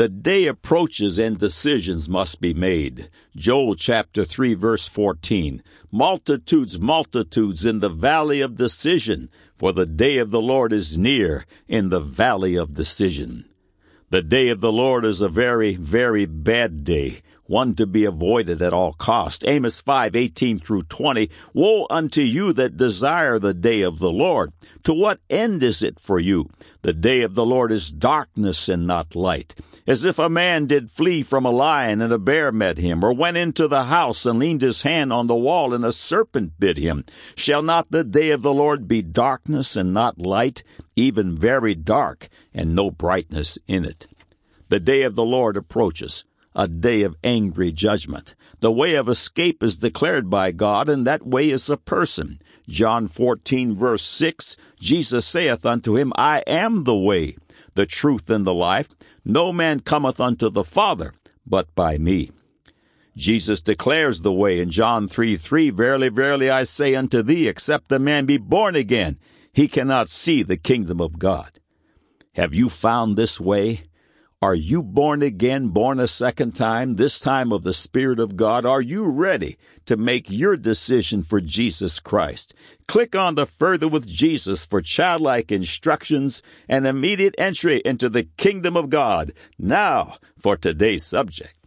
The day approaches and decisions must be made. Joel chapter 3 verse 14. Multitudes, multitudes in the valley of decision, for the day of the Lord is near in the valley of decision. The day of the Lord is a very, very bad day, one to be avoided at all cost. Amos 5, 18 through 20. Woe unto you that desire the day of the Lord. To what end is it for you? The day of the Lord is darkness and not light. As if a man did flee from a lion and a bear met him, or went into the house and leaned his hand on the wall and a serpent bit him. Shall not the day of the Lord be darkness and not light, even very dark, and no brightness in it? The day of the Lord approaches, a day of angry judgment. The way of escape is declared by God, and that way is a person. John 14, verse 6 Jesus saith unto him, I am the way, the truth, and the life. No man cometh unto the Father but by me. Jesus declares the way in John 3 3 Verily, verily, I say unto thee, except the man be born again, he cannot see the kingdom of God. Have you found this way? Are you born again, born a second time, this time of the Spirit of God? Are you ready to make your decision for Jesus Christ? Click on the Further with Jesus for childlike instructions and immediate entry into the kingdom of God. Now for today's subject.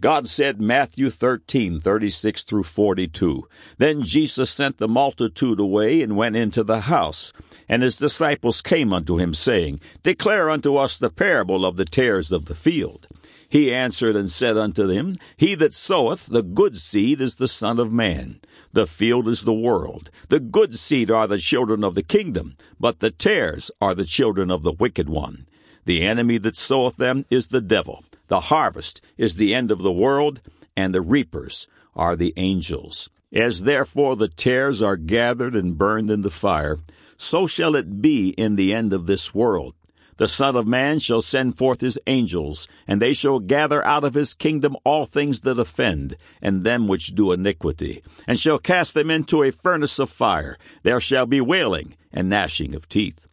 God said, Matthew 13, 36 through 42. Then Jesus sent the multitude away and went into the house. And his disciples came unto him, saying, Declare unto us the parable of the tares of the field. He answered and said unto them, He that soweth the good seed is the Son of Man. The field is the world. The good seed are the children of the kingdom, but the tares are the children of the wicked one. The enemy that soweth them is the devil. The harvest is the end of the world, and the reapers are the angels. As therefore the tares are gathered and burned in the fire, so shall it be in the end of this world. The Son of Man shall send forth his angels, and they shall gather out of his kingdom all things that offend, and them which do iniquity, and shall cast them into a furnace of fire. There shall be wailing and gnashing of teeth.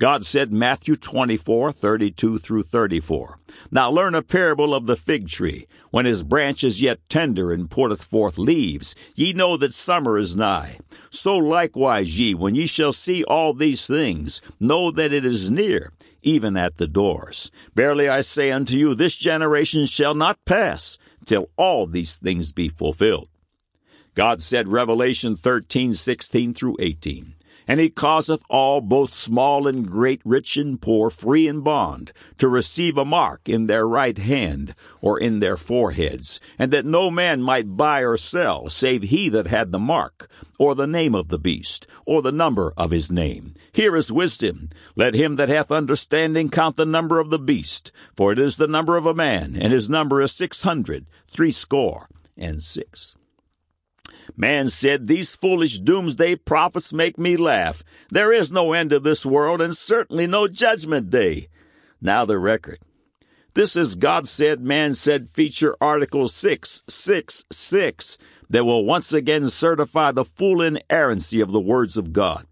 God said Matthew 24, 32 through 34. Now learn a parable of the fig tree. When his branch is yet tender and putteth forth leaves, ye know that summer is nigh. So likewise ye, when ye shall see all these things, know that it is near, even at the doors. Verily I say unto you, this generation shall not pass till all these things be fulfilled. God said Revelation 13, 16 through 18. And he causeth all, both small and great, rich and poor, free and bond, to receive a mark in their right hand or in their foreheads, and that no man might buy or sell, save he that had the mark, or the name of the beast, or the number of his name. Here is wisdom. Let him that hath understanding count the number of the beast, for it is the number of a man, and his number is six hundred, threescore and six. Man said, These foolish doomsday prophets make me laugh. There is no end of this world, and certainly no judgment day. Now the record. This is God said, man said feature article 666 that will once again certify the full inerrancy of the words of God.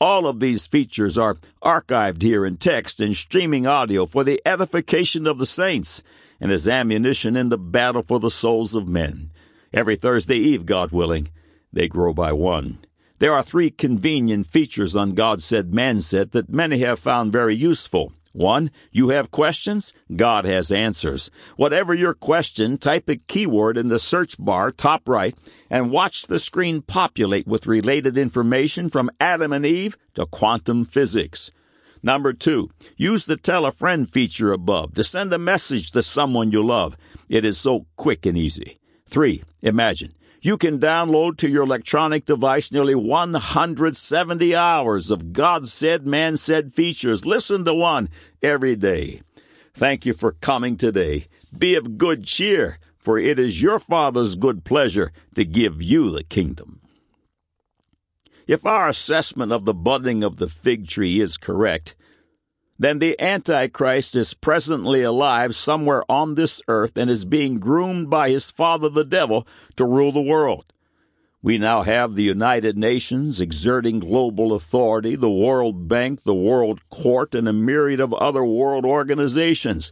All of these features are archived here in text and streaming audio for the edification of the saints and as ammunition in the battle for the souls of men. Every Thursday Eve, God willing, they grow by one. There are three convenient features on God Said Man Said that many have found very useful. One, you have questions? God has answers. Whatever your question, type a keyword in the search bar top right and watch the screen populate with related information from Adam and Eve to quantum physics. Number two, use the tell a friend feature above to send a message to someone you love. It is so quick and easy. Three, imagine. You can download to your electronic device nearly 170 hours of God said, man said features. Listen to one every day. Thank you for coming today. Be of good cheer, for it is your Father's good pleasure to give you the kingdom. If our assessment of the budding of the fig tree is correct, then the Antichrist is presently alive somewhere on this earth and is being groomed by his father the devil to rule the world. We now have the United Nations exerting global authority, the World Bank, the World Court, and a myriad of other world organizations.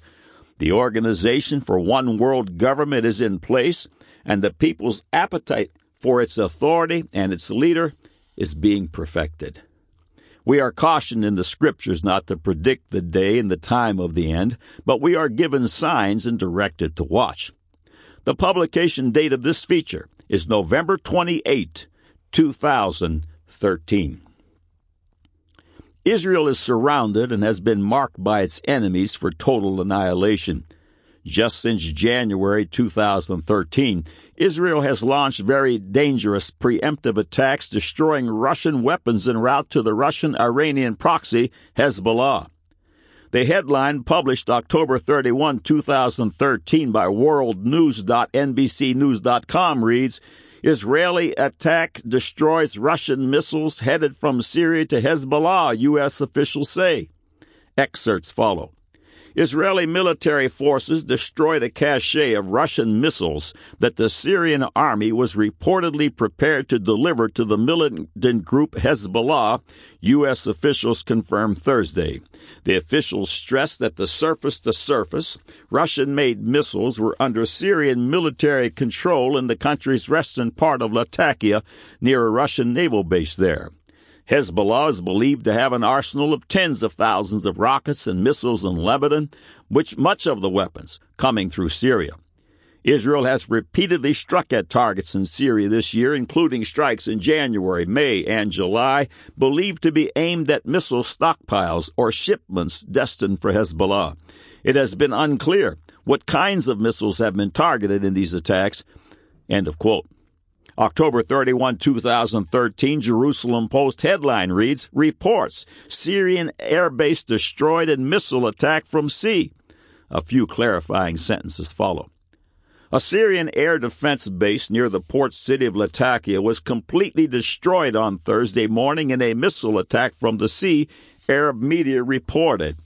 The organization for one world government is in place, and the people's appetite for its authority and its leader is being perfected. We are cautioned in the scriptures not to predict the day and the time of the end, but we are given signs and directed to watch. The publication date of this feature is November 28, 2013. Israel is surrounded and has been marked by its enemies for total annihilation. Just since January 2013, Israel has launched very dangerous preemptive attacks destroying Russian weapons en route to the Russian Iranian proxy Hezbollah. The headline published October 31, 2013 by worldnews.nbcnews.com reads, Israeli attack destroys Russian missiles headed from Syria to Hezbollah, U.S. officials say. Excerpts follow. Israeli military forces destroyed a cache of Russian missiles that the Syrian army was reportedly prepared to deliver to the militant group Hezbollah, U.S. officials confirmed Thursday. The officials stressed that the surface to surface Russian made missiles were under Syrian military control in the country's western part of Latakia near a Russian naval base there. Hezbollah is believed to have an arsenal of tens of thousands of rockets and missiles in Lebanon, which much of the weapons coming through Syria. Israel has repeatedly struck at targets in Syria this year, including strikes in January, May, and July, believed to be aimed at missile stockpiles or shipments destined for Hezbollah. It has been unclear what kinds of missiles have been targeted in these attacks. End of quote. October 31, 2013, Jerusalem Post headline reads Reports Syrian airbase destroyed in missile attack from sea. A few clarifying sentences follow. A Syrian air defense base near the port city of Latakia was completely destroyed on Thursday morning in a missile attack from the sea, Arab media reported.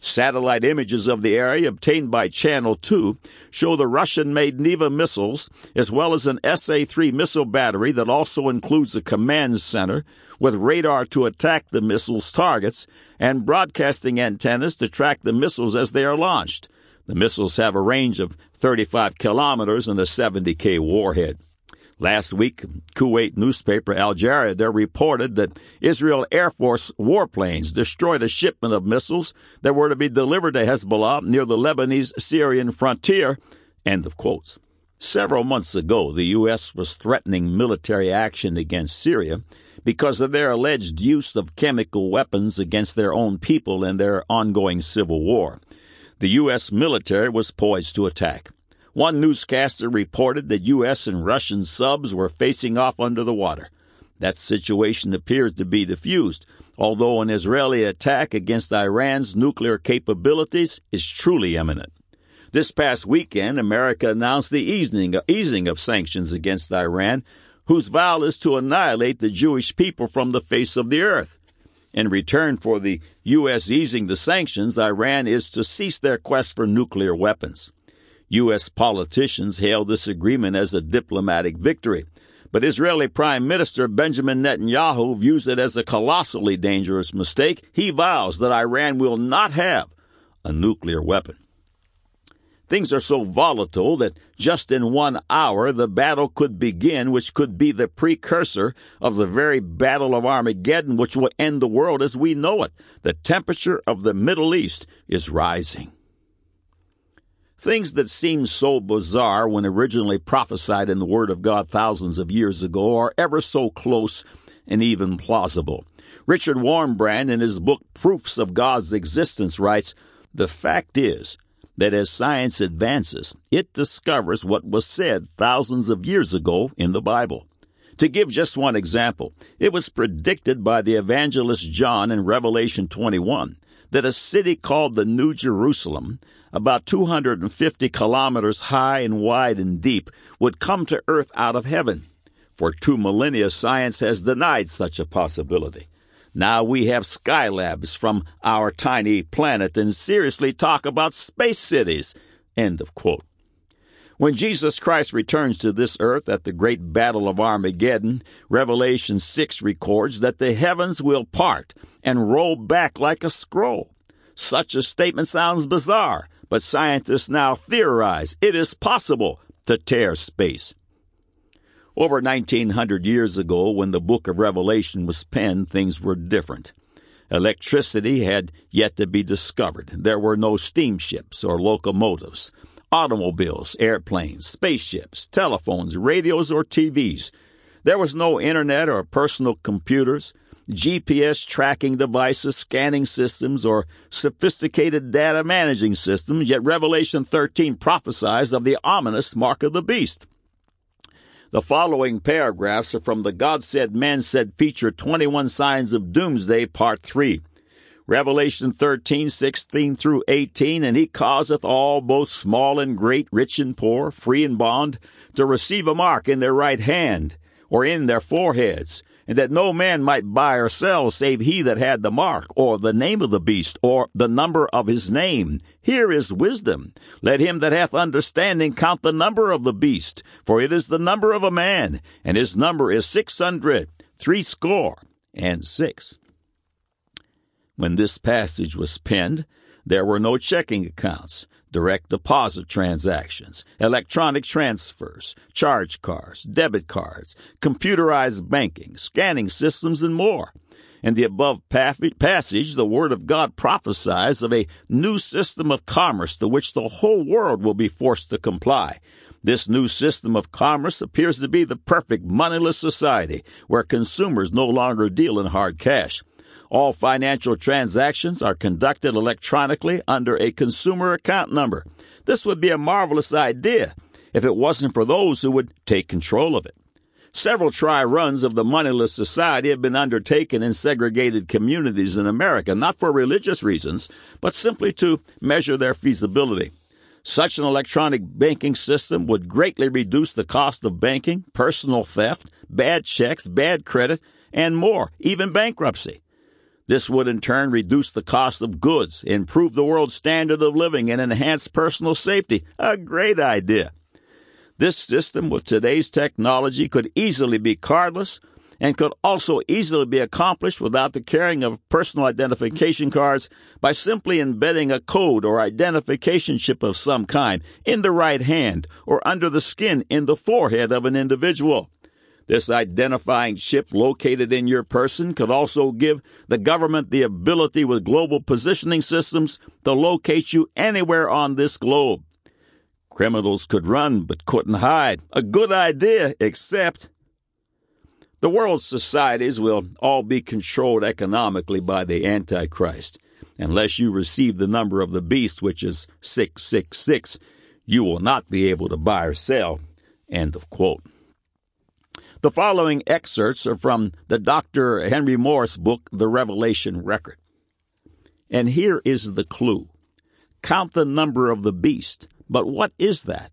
Satellite images of the area obtained by Channel 2 show the Russian made Neva missiles, as well as an SA 3 missile battery that also includes a command center with radar to attack the missiles' targets and broadcasting antennas to track the missiles as they are launched. The missiles have a range of 35 kilometers and a 70K warhead. Last week, Kuwait newspaper Al Jarida reported that Israel Air Force warplanes destroyed a shipment of missiles that were to be delivered to Hezbollah near the Lebanese Syrian frontier. End of quotes. Several months ago, the U.S. was threatening military action against Syria because of their alleged use of chemical weapons against their own people in their ongoing civil war. The U.S. military was poised to attack. One newscaster reported that U.S. and Russian subs were facing off under the water. That situation appears to be diffused, although an Israeli attack against Iran's nuclear capabilities is truly imminent. This past weekend, America announced the easing, of sanctions against Iran, whose vow is to annihilate the Jewish people from the face of the earth. In return for the U.S. easing the sanctions, Iran is to cease their quest for nuclear weapons. U.S. politicians hail this agreement as a diplomatic victory, but Israeli Prime Minister Benjamin Netanyahu views it as a colossally dangerous mistake. He vows that Iran will not have a nuclear weapon. Things are so volatile that just in one hour the battle could begin, which could be the precursor of the very battle of Armageddon, which will end the world as we know it. The temperature of the Middle East is rising. Things that seem so bizarre when originally prophesied in the Word of God thousands of years ago are ever so close and even plausible. Richard Wurmbrand, in his book Proofs of God's Existence, writes The fact is that as science advances, it discovers what was said thousands of years ago in the Bible. To give just one example, it was predicted by the evangelist John in Revelation 21 that a city called the New Jerusalem about 250 kilometers high and wide and deep, would come to Earth out of heaven. For two millennia, science has denied such a possibility. Now we have skylabs from our tiny planet and seriously talk about space cities. End of quote. When Jesus Christ returns to this earth at the great battle of Armageddon, Revelation 6 records that the heavens will part and roll back like a scroll. Such a statement sounds bizarre, but scientists now theorize it is possible to tear space. Over 1900 years ago, when the book of Revelation was penned, things were different. Electricity had yet to be discovered. There were no steamships or locomotives automobiles, airplanes, spaceships, telephones, radios, or TVs. There was no internet or personal computers, GPS tracking devices, scanning systems, or sophisticated data managing systems, yet Revelation 13 prophesies of the ominous mark of the beast. The following paragraphs are from the God Said, Man Said feature 21 Signs of Doomsday, Part 3. Revelation 13, 16 through 18, and he causeth all, both small and great, rich and poor, free and bond, to receive a mark in their right hand, or in their foreheads, and that no man might buy or sell save he that had the mark, or the name of the beast, or the number of his name. Here is wisdom. Let him that hath understanding count the number of the beast, for it is the number of a man, and his number is six hundred, threescore, and six. When this passage was penned, there were no checking accounts, direct deposit transactions, electronic transfers, charge cards, debit cards, computerized banking, scanning systems, and more. In the above passage, the Word of God prophesies of a new system of commerce to which the whole world will be forced to comply. This new system of commerce appears to be the perfect moneyless society where consumers no longer deal in hard cash. All financial transactions are conducted electronically under a consumer account number. This would be a marvelous idea if it wasn't for those who would take control of it. Several try runs of the moneyless society have been undertaken in segregated communities in America, not for religious reasons, but simply to measure their feasibility. Such an electronic banking system would greatly reduce the cost of banking, personal theft, bad checks, bad credit, and more, even bankruptcy. This would in turn reduce the cost of goods, improve the world's standard of living, and enhance personal safety. A great idea. This system with today's technology could easily be cardless and could also easily be accomplished without the carrying of personal identification cards by simply embedding a code or identification chip of some kind in the right hand or under the skin in the forehead of an individual. This identifying chip located in your person could also give the government the ability with global positioning systems to locate you anywhere on this globe. Criminals could run but couldn't hide. A good idea, except the world's societies will all be controlled economically by the Antichrist. Unless you receive the number of the beast, which is 666, you will not be able to buy or sell. End of quote. The following excerpts are from the Dr. Henry Morris book, The Revelation Record. And here is the clue Count the number of the beast. But what is that?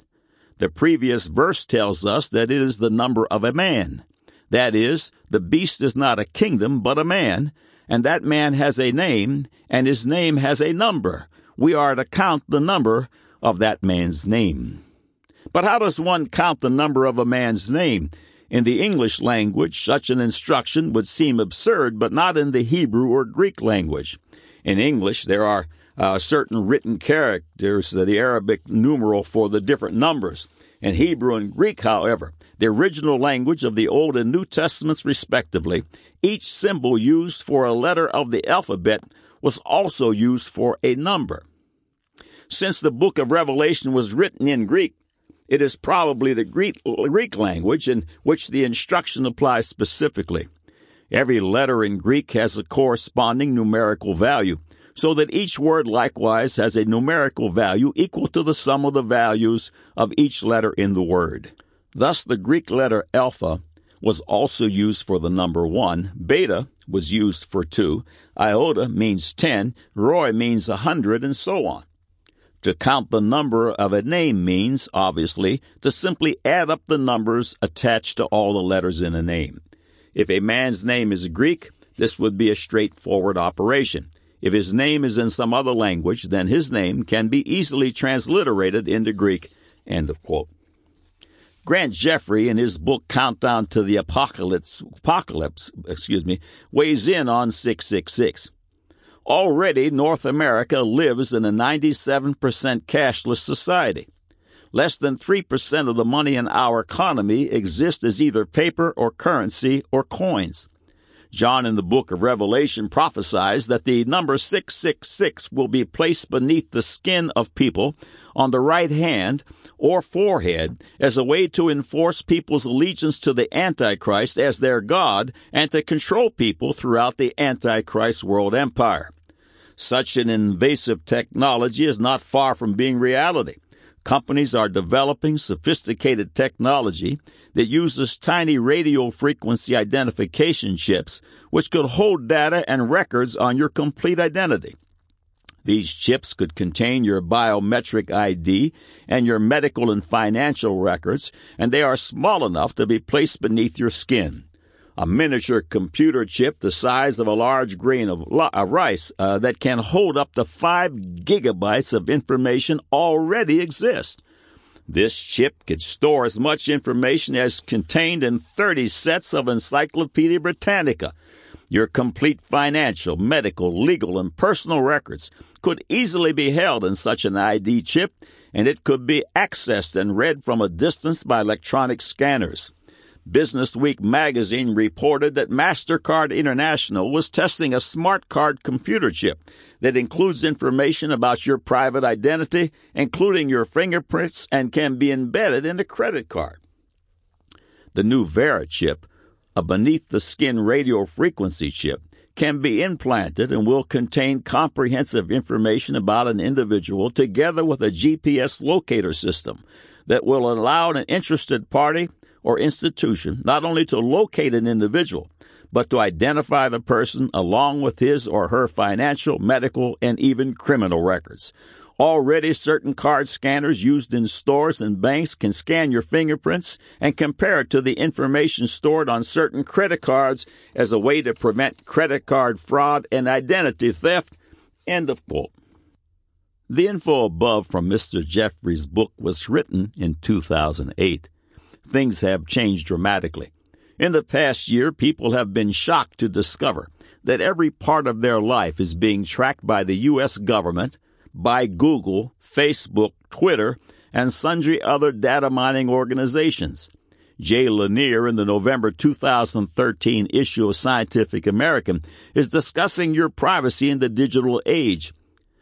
The previous verse tells us that it is the number of a man. That is, the beast is not a kingdom, but a man, and that man has a name, and his name has a number. We are to count the number of that man's name. But how does one count the number of a man's name? In the English language, such an instruction would seem absurd, but not in the Hebrew or Greek language. In English, there are uh, certain written characters, the Arabic numeral for the different numbers. In Hebrew and Greek, however, the original language of the Old and New Testaments respectively, each symbol used for a letter of the alphabet was also used for a number. Since the book of Revelation was written in Greek, it is probably the Greek, language in which the instruction applies specifically. Every letter in Greek has a corresponding numerical value, so that each word likewise has a numerical value equal to the sum of the values of each letter in the word. Thus, the Greek letter alpha was also used for the number one, beta was used for two, iota means ten, rho means a hundred, and so on. To count the number of a name means, obviously, to simply add up the numbers attached to all the letters in a name. If a man's name is Greek, this would be a straightforward operation. If his name is in some other language, then his name can be easily transliterated into Greek. End of quote. Grant Jeffrey, in his book Countdown to the Apocalypse, Apocalypse, excuse me, weighs in on 666. Already, North America lives in a 97% cashless society. Less than 3% of the money in our economy exists as either paper or currency or coins. John in the book of Revelation prophesies that the number 666 will be placed beneath the skin of people on the right hand or forehead as a way to enforce people's allegiance to the Antichrist as their God and to control people throughout the Antichrist world empire. Such an invasive technology is not far from being reality. Companies are developing sophisticated technology that uses tiny radio frequency identification chips which could hold data and records on your complete identity. These chips could contain your biometric ID and your medical and financial records, and they are small enough to be placed beneath your skin. A miniature computer chip the size of a large grain of rice uh, that can hold up to 5 gigabytes of information already exists. This chip could store as much information as contained in 30 sets of Encyclopedia Britannica. Your complete financial, medical, legal, and personal records could easily be held in such an ID chip, and it could be accessed and read from a distance by electronic scanners. Business Week magazine reported that MasterCard International was testing a smart card computer chip that includes information about your private identity, including your fingerprints, and can be embedded in a credit card. The new VeriChip, a beneath the skin radio frequency chip, can be implanted and will contain comprehensive information about an individual together with a GPS locator system that will allow an interested party or institution not only to locate an individual, but to identify the person along with his or her financial, medical, and even criminal records. Already, certain card scanners used in stores and banks can scan your fingerprints and compare it to the information stored on certain credit cards as a way to prevent credit card fraud and identity theft. End of quote. The info above from Mr. Jeffrey's book was written in 2008 things have changed dramatically. In the past year, people have been shocked to discover that every part of their life is being tracked by the U.S. government, by Google, Facebook, Twitter, and sundry other data mining organizations. Jaron Lanier, in the November 2013 issue of Scientific American, is discussing your privacy in the digital age.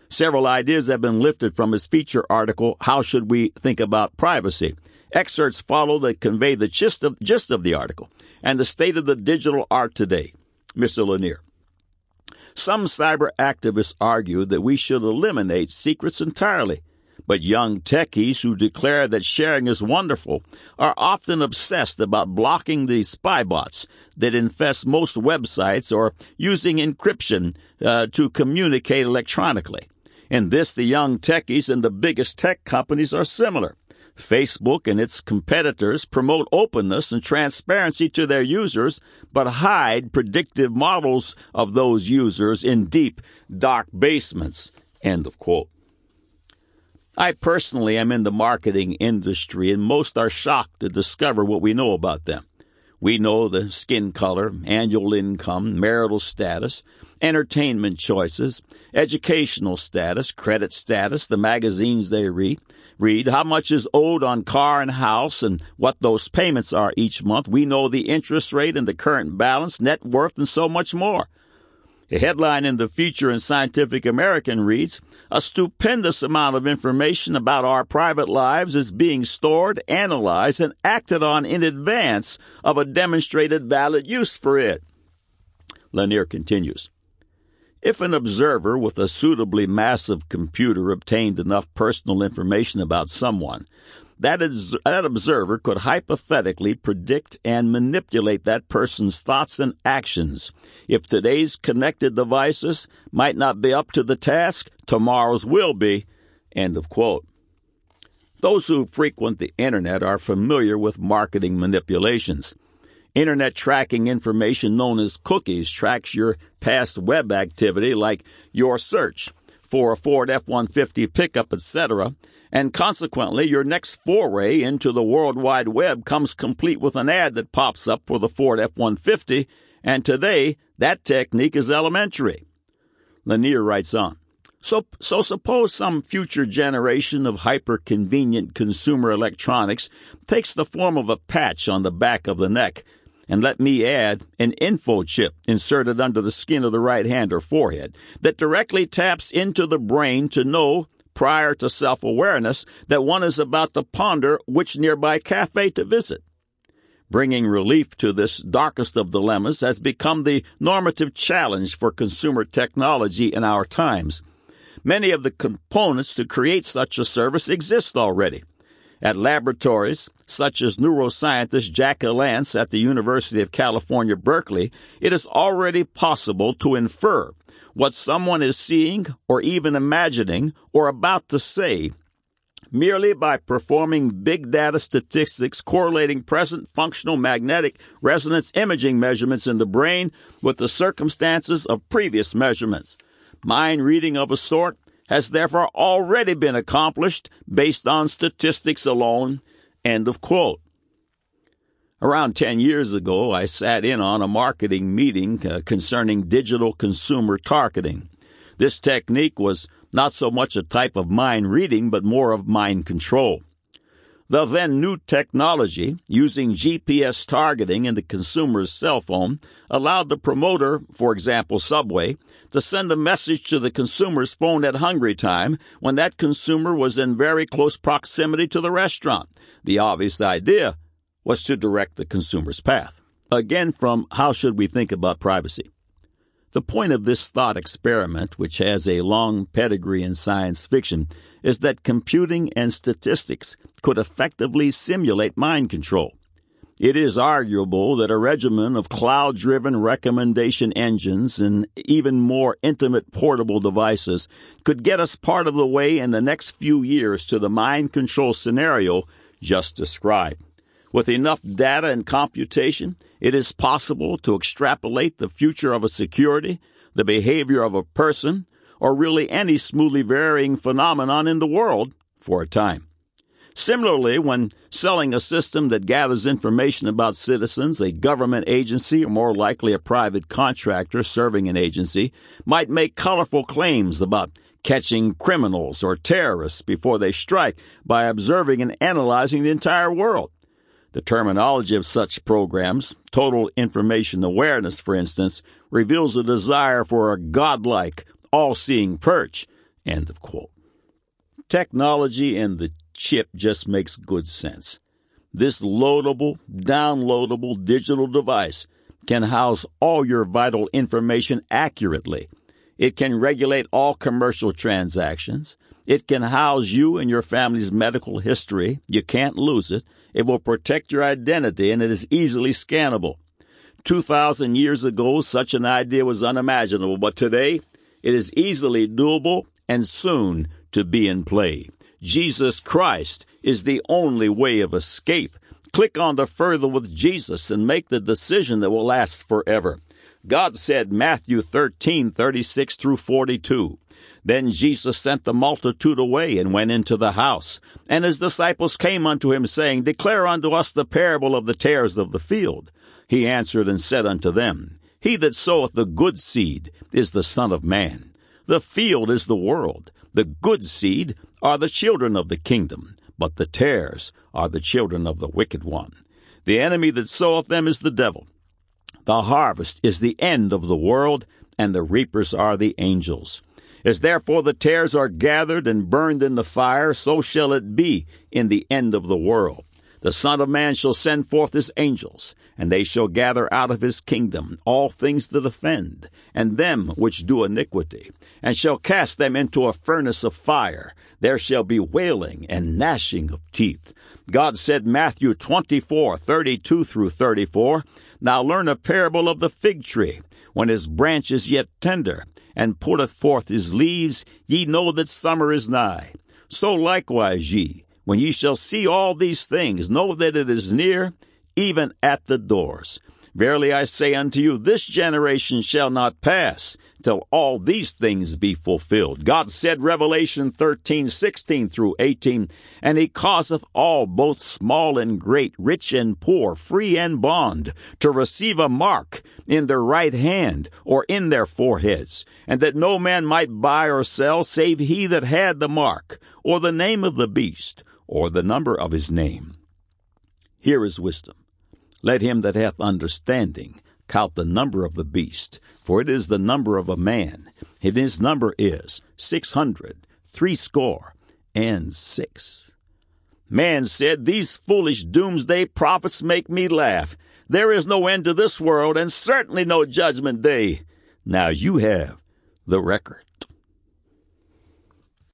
Several ideas have been lifted from his feature article, How Should We Think About Privacy? Excerpts follow that convey the gist of, gist of the article and the state of the digital art today. Mr. Lanier. Some cyber activists argue that we should eliminate secrets entirely, but young techies who declare that sharing is wonderful are often obsessed about blocking the spy bots that infest most websites or using encryption uh, to communicate electronically. In this, the young techies and the biggest tech companies are similar. Facebook and its competitors promote openness and transparency to their users, but hide predictive models of those users in deep, dark basements. End of quote. I personally am in the marketing industry, and most are shocked to discover what we know about them. We know the skin color, annual income, marital status, entertainment choices, educational status, credit status, the magazines they read, read how much is owed on car and house and what those payments are each month. We know the interest rate and the current balance, net worth, and so much more. A headline in the Future and Scientific American reads, A stupendous amount of information about our private lives is being stored, analyzed, and acted on in advance of a demonstrated valid use for it. Lanier continues. If an observer with a suitably massive computer obtained enough personal information about someone, that, is, that observer could hypothetically predict and manipulate that person's thoughts and actions. If today's connected devices might not be up to the task, tomorrow's will be. End of quote. Those who frequent the internet are familiar with marketing manipulations. Internet tracking information known as cookies tracks your past web activity like your search. for a Ford F 150 pickup, etc., and consequently your next foray into the World Wide Web comes complete with an ad that pops up for the Ford F 150, and today that technique is elementary. Lanier writes on. So, so suppose some future generation of hyper-convenient consumer electronics takes the form of a patch on the back of the neck, and let me add, an info chip inserted under the skin of the right hand or forehead that directly taps into the brain to know, prior to self-awareness, that one is about to ponder which nearby cafe to visit. Bringing relief to this darkest of dilemmas has become the normative challenge for consumer technology in our times. Many of the components to create such a service exist already. At laboratories such as neuroscientist Jack Gallant's at the University of California, Berkeley, it is already possible to infer what someone is seeing or even imagining or about to say merely by performing big data statistics correlating present functional magnetic resonance imaging measurements in the brain with the circumstances of previous measurements. Mind reading of a sort has therefore already been accomplished based on statistics alone. End of quote. Around 10 years ago, I sat in on a marketing meeting uh, concerning digital consumer targeting. This technique was not so much a type of mind reading, but more of mind control. The then new technology, using GPS targeting in the consumer's cell phone, allowed the promoter, for example Subway, to send a message to the consumer's phone at hungry time when that consumer was in very close proximity to the restaurant. The obvious idea was to direct the consumer's path. Again, from How Should We Think About Privacy? The point of this thought experiment, which has a long pedigree in science fiction, is that computing and statistics could effectively simulate mind control. It is arguable that a regimen of cloud driven recommendation engines and even more intimate portable devices could get us part of the way in the next few years to the mind control scenario just described. With enough data and computation, it is possible to extrapolate the future of a security, the behavior of a person, or really any smoothly varying phenomenon in the world for a time. Similarly, when selling a system that gathers information about citizens, a government agency, or more likely a private contractor serving an agency, might make colorful claims about catching criminals or terrorists before they strike by observing and analyzing the entire world. The terminology of such programs, total information awareness, for instance, reveals a desire for a godlike, all seeing perch. End of quote. Technology and the chip just makes good sense. This loadable, downloadable digital device can house all your vital information accurately. It can regulate all commercial transactions. It can house you and your family's medical history. You can't lose it. It will protect your identity and it is easily scannable. 2,000 years ago, such an idea was unimaginable, but today it is easily doable and soon to be in play. Jesus Christ is the only way of escape. Click on the further with Jesus and make the decision that will last forever. God said Matthew 13, 36 through 42. Then Jesus sent the multitude away and went into the house. And his disciples came unto him, saying, Declare unto us the parable of the tares of the field. He answered and said unto them, He that soweth the good seed is the Son of Man. The field is the world. The good seed are the children of the kingdom, but the tares are the children of the wicked one. The enemy that soweth them is the devil. The harvest is the end of the world, and the reapers are the angels. As therefore the tares are gathered and burned in the fire, so shall it be in the end of the world. The Son of Man shall send forth his angels, and they shall gather out of his kingdom all things that offend, and them which do iniquity, and shall cast them into a furnace of fire. There shall be wailing and gnashing of teeth. God said, Matthew 24, 32 through 34, Now learn a parable of the fig tree. When his branch is yet tender, and putteth forth his leaves, ye know that summer is nigh. So likewise ye, when ye shall see all these things, know that it is near, even at the doors. Verily I say unto you, this generation shall not pass till all these things be fulfilled. God said, Revelation 13, 16 through 18, And he causeth all, both small and great, rich and poor, free and bond, to receive a mark in their right hand or in their foreheads, and that no man might buy or sell save he that had the mark, or the name of the beast, or the number of his name. Here is wisdom. Let him that hath understanding count the number of the beast, for it is the number of a man, and his number is six hundred, threescore, and six. Man said, These foolish doomsday prophets make me laugh. There is no end to this world, and certainly no judgment day. Now you have the record.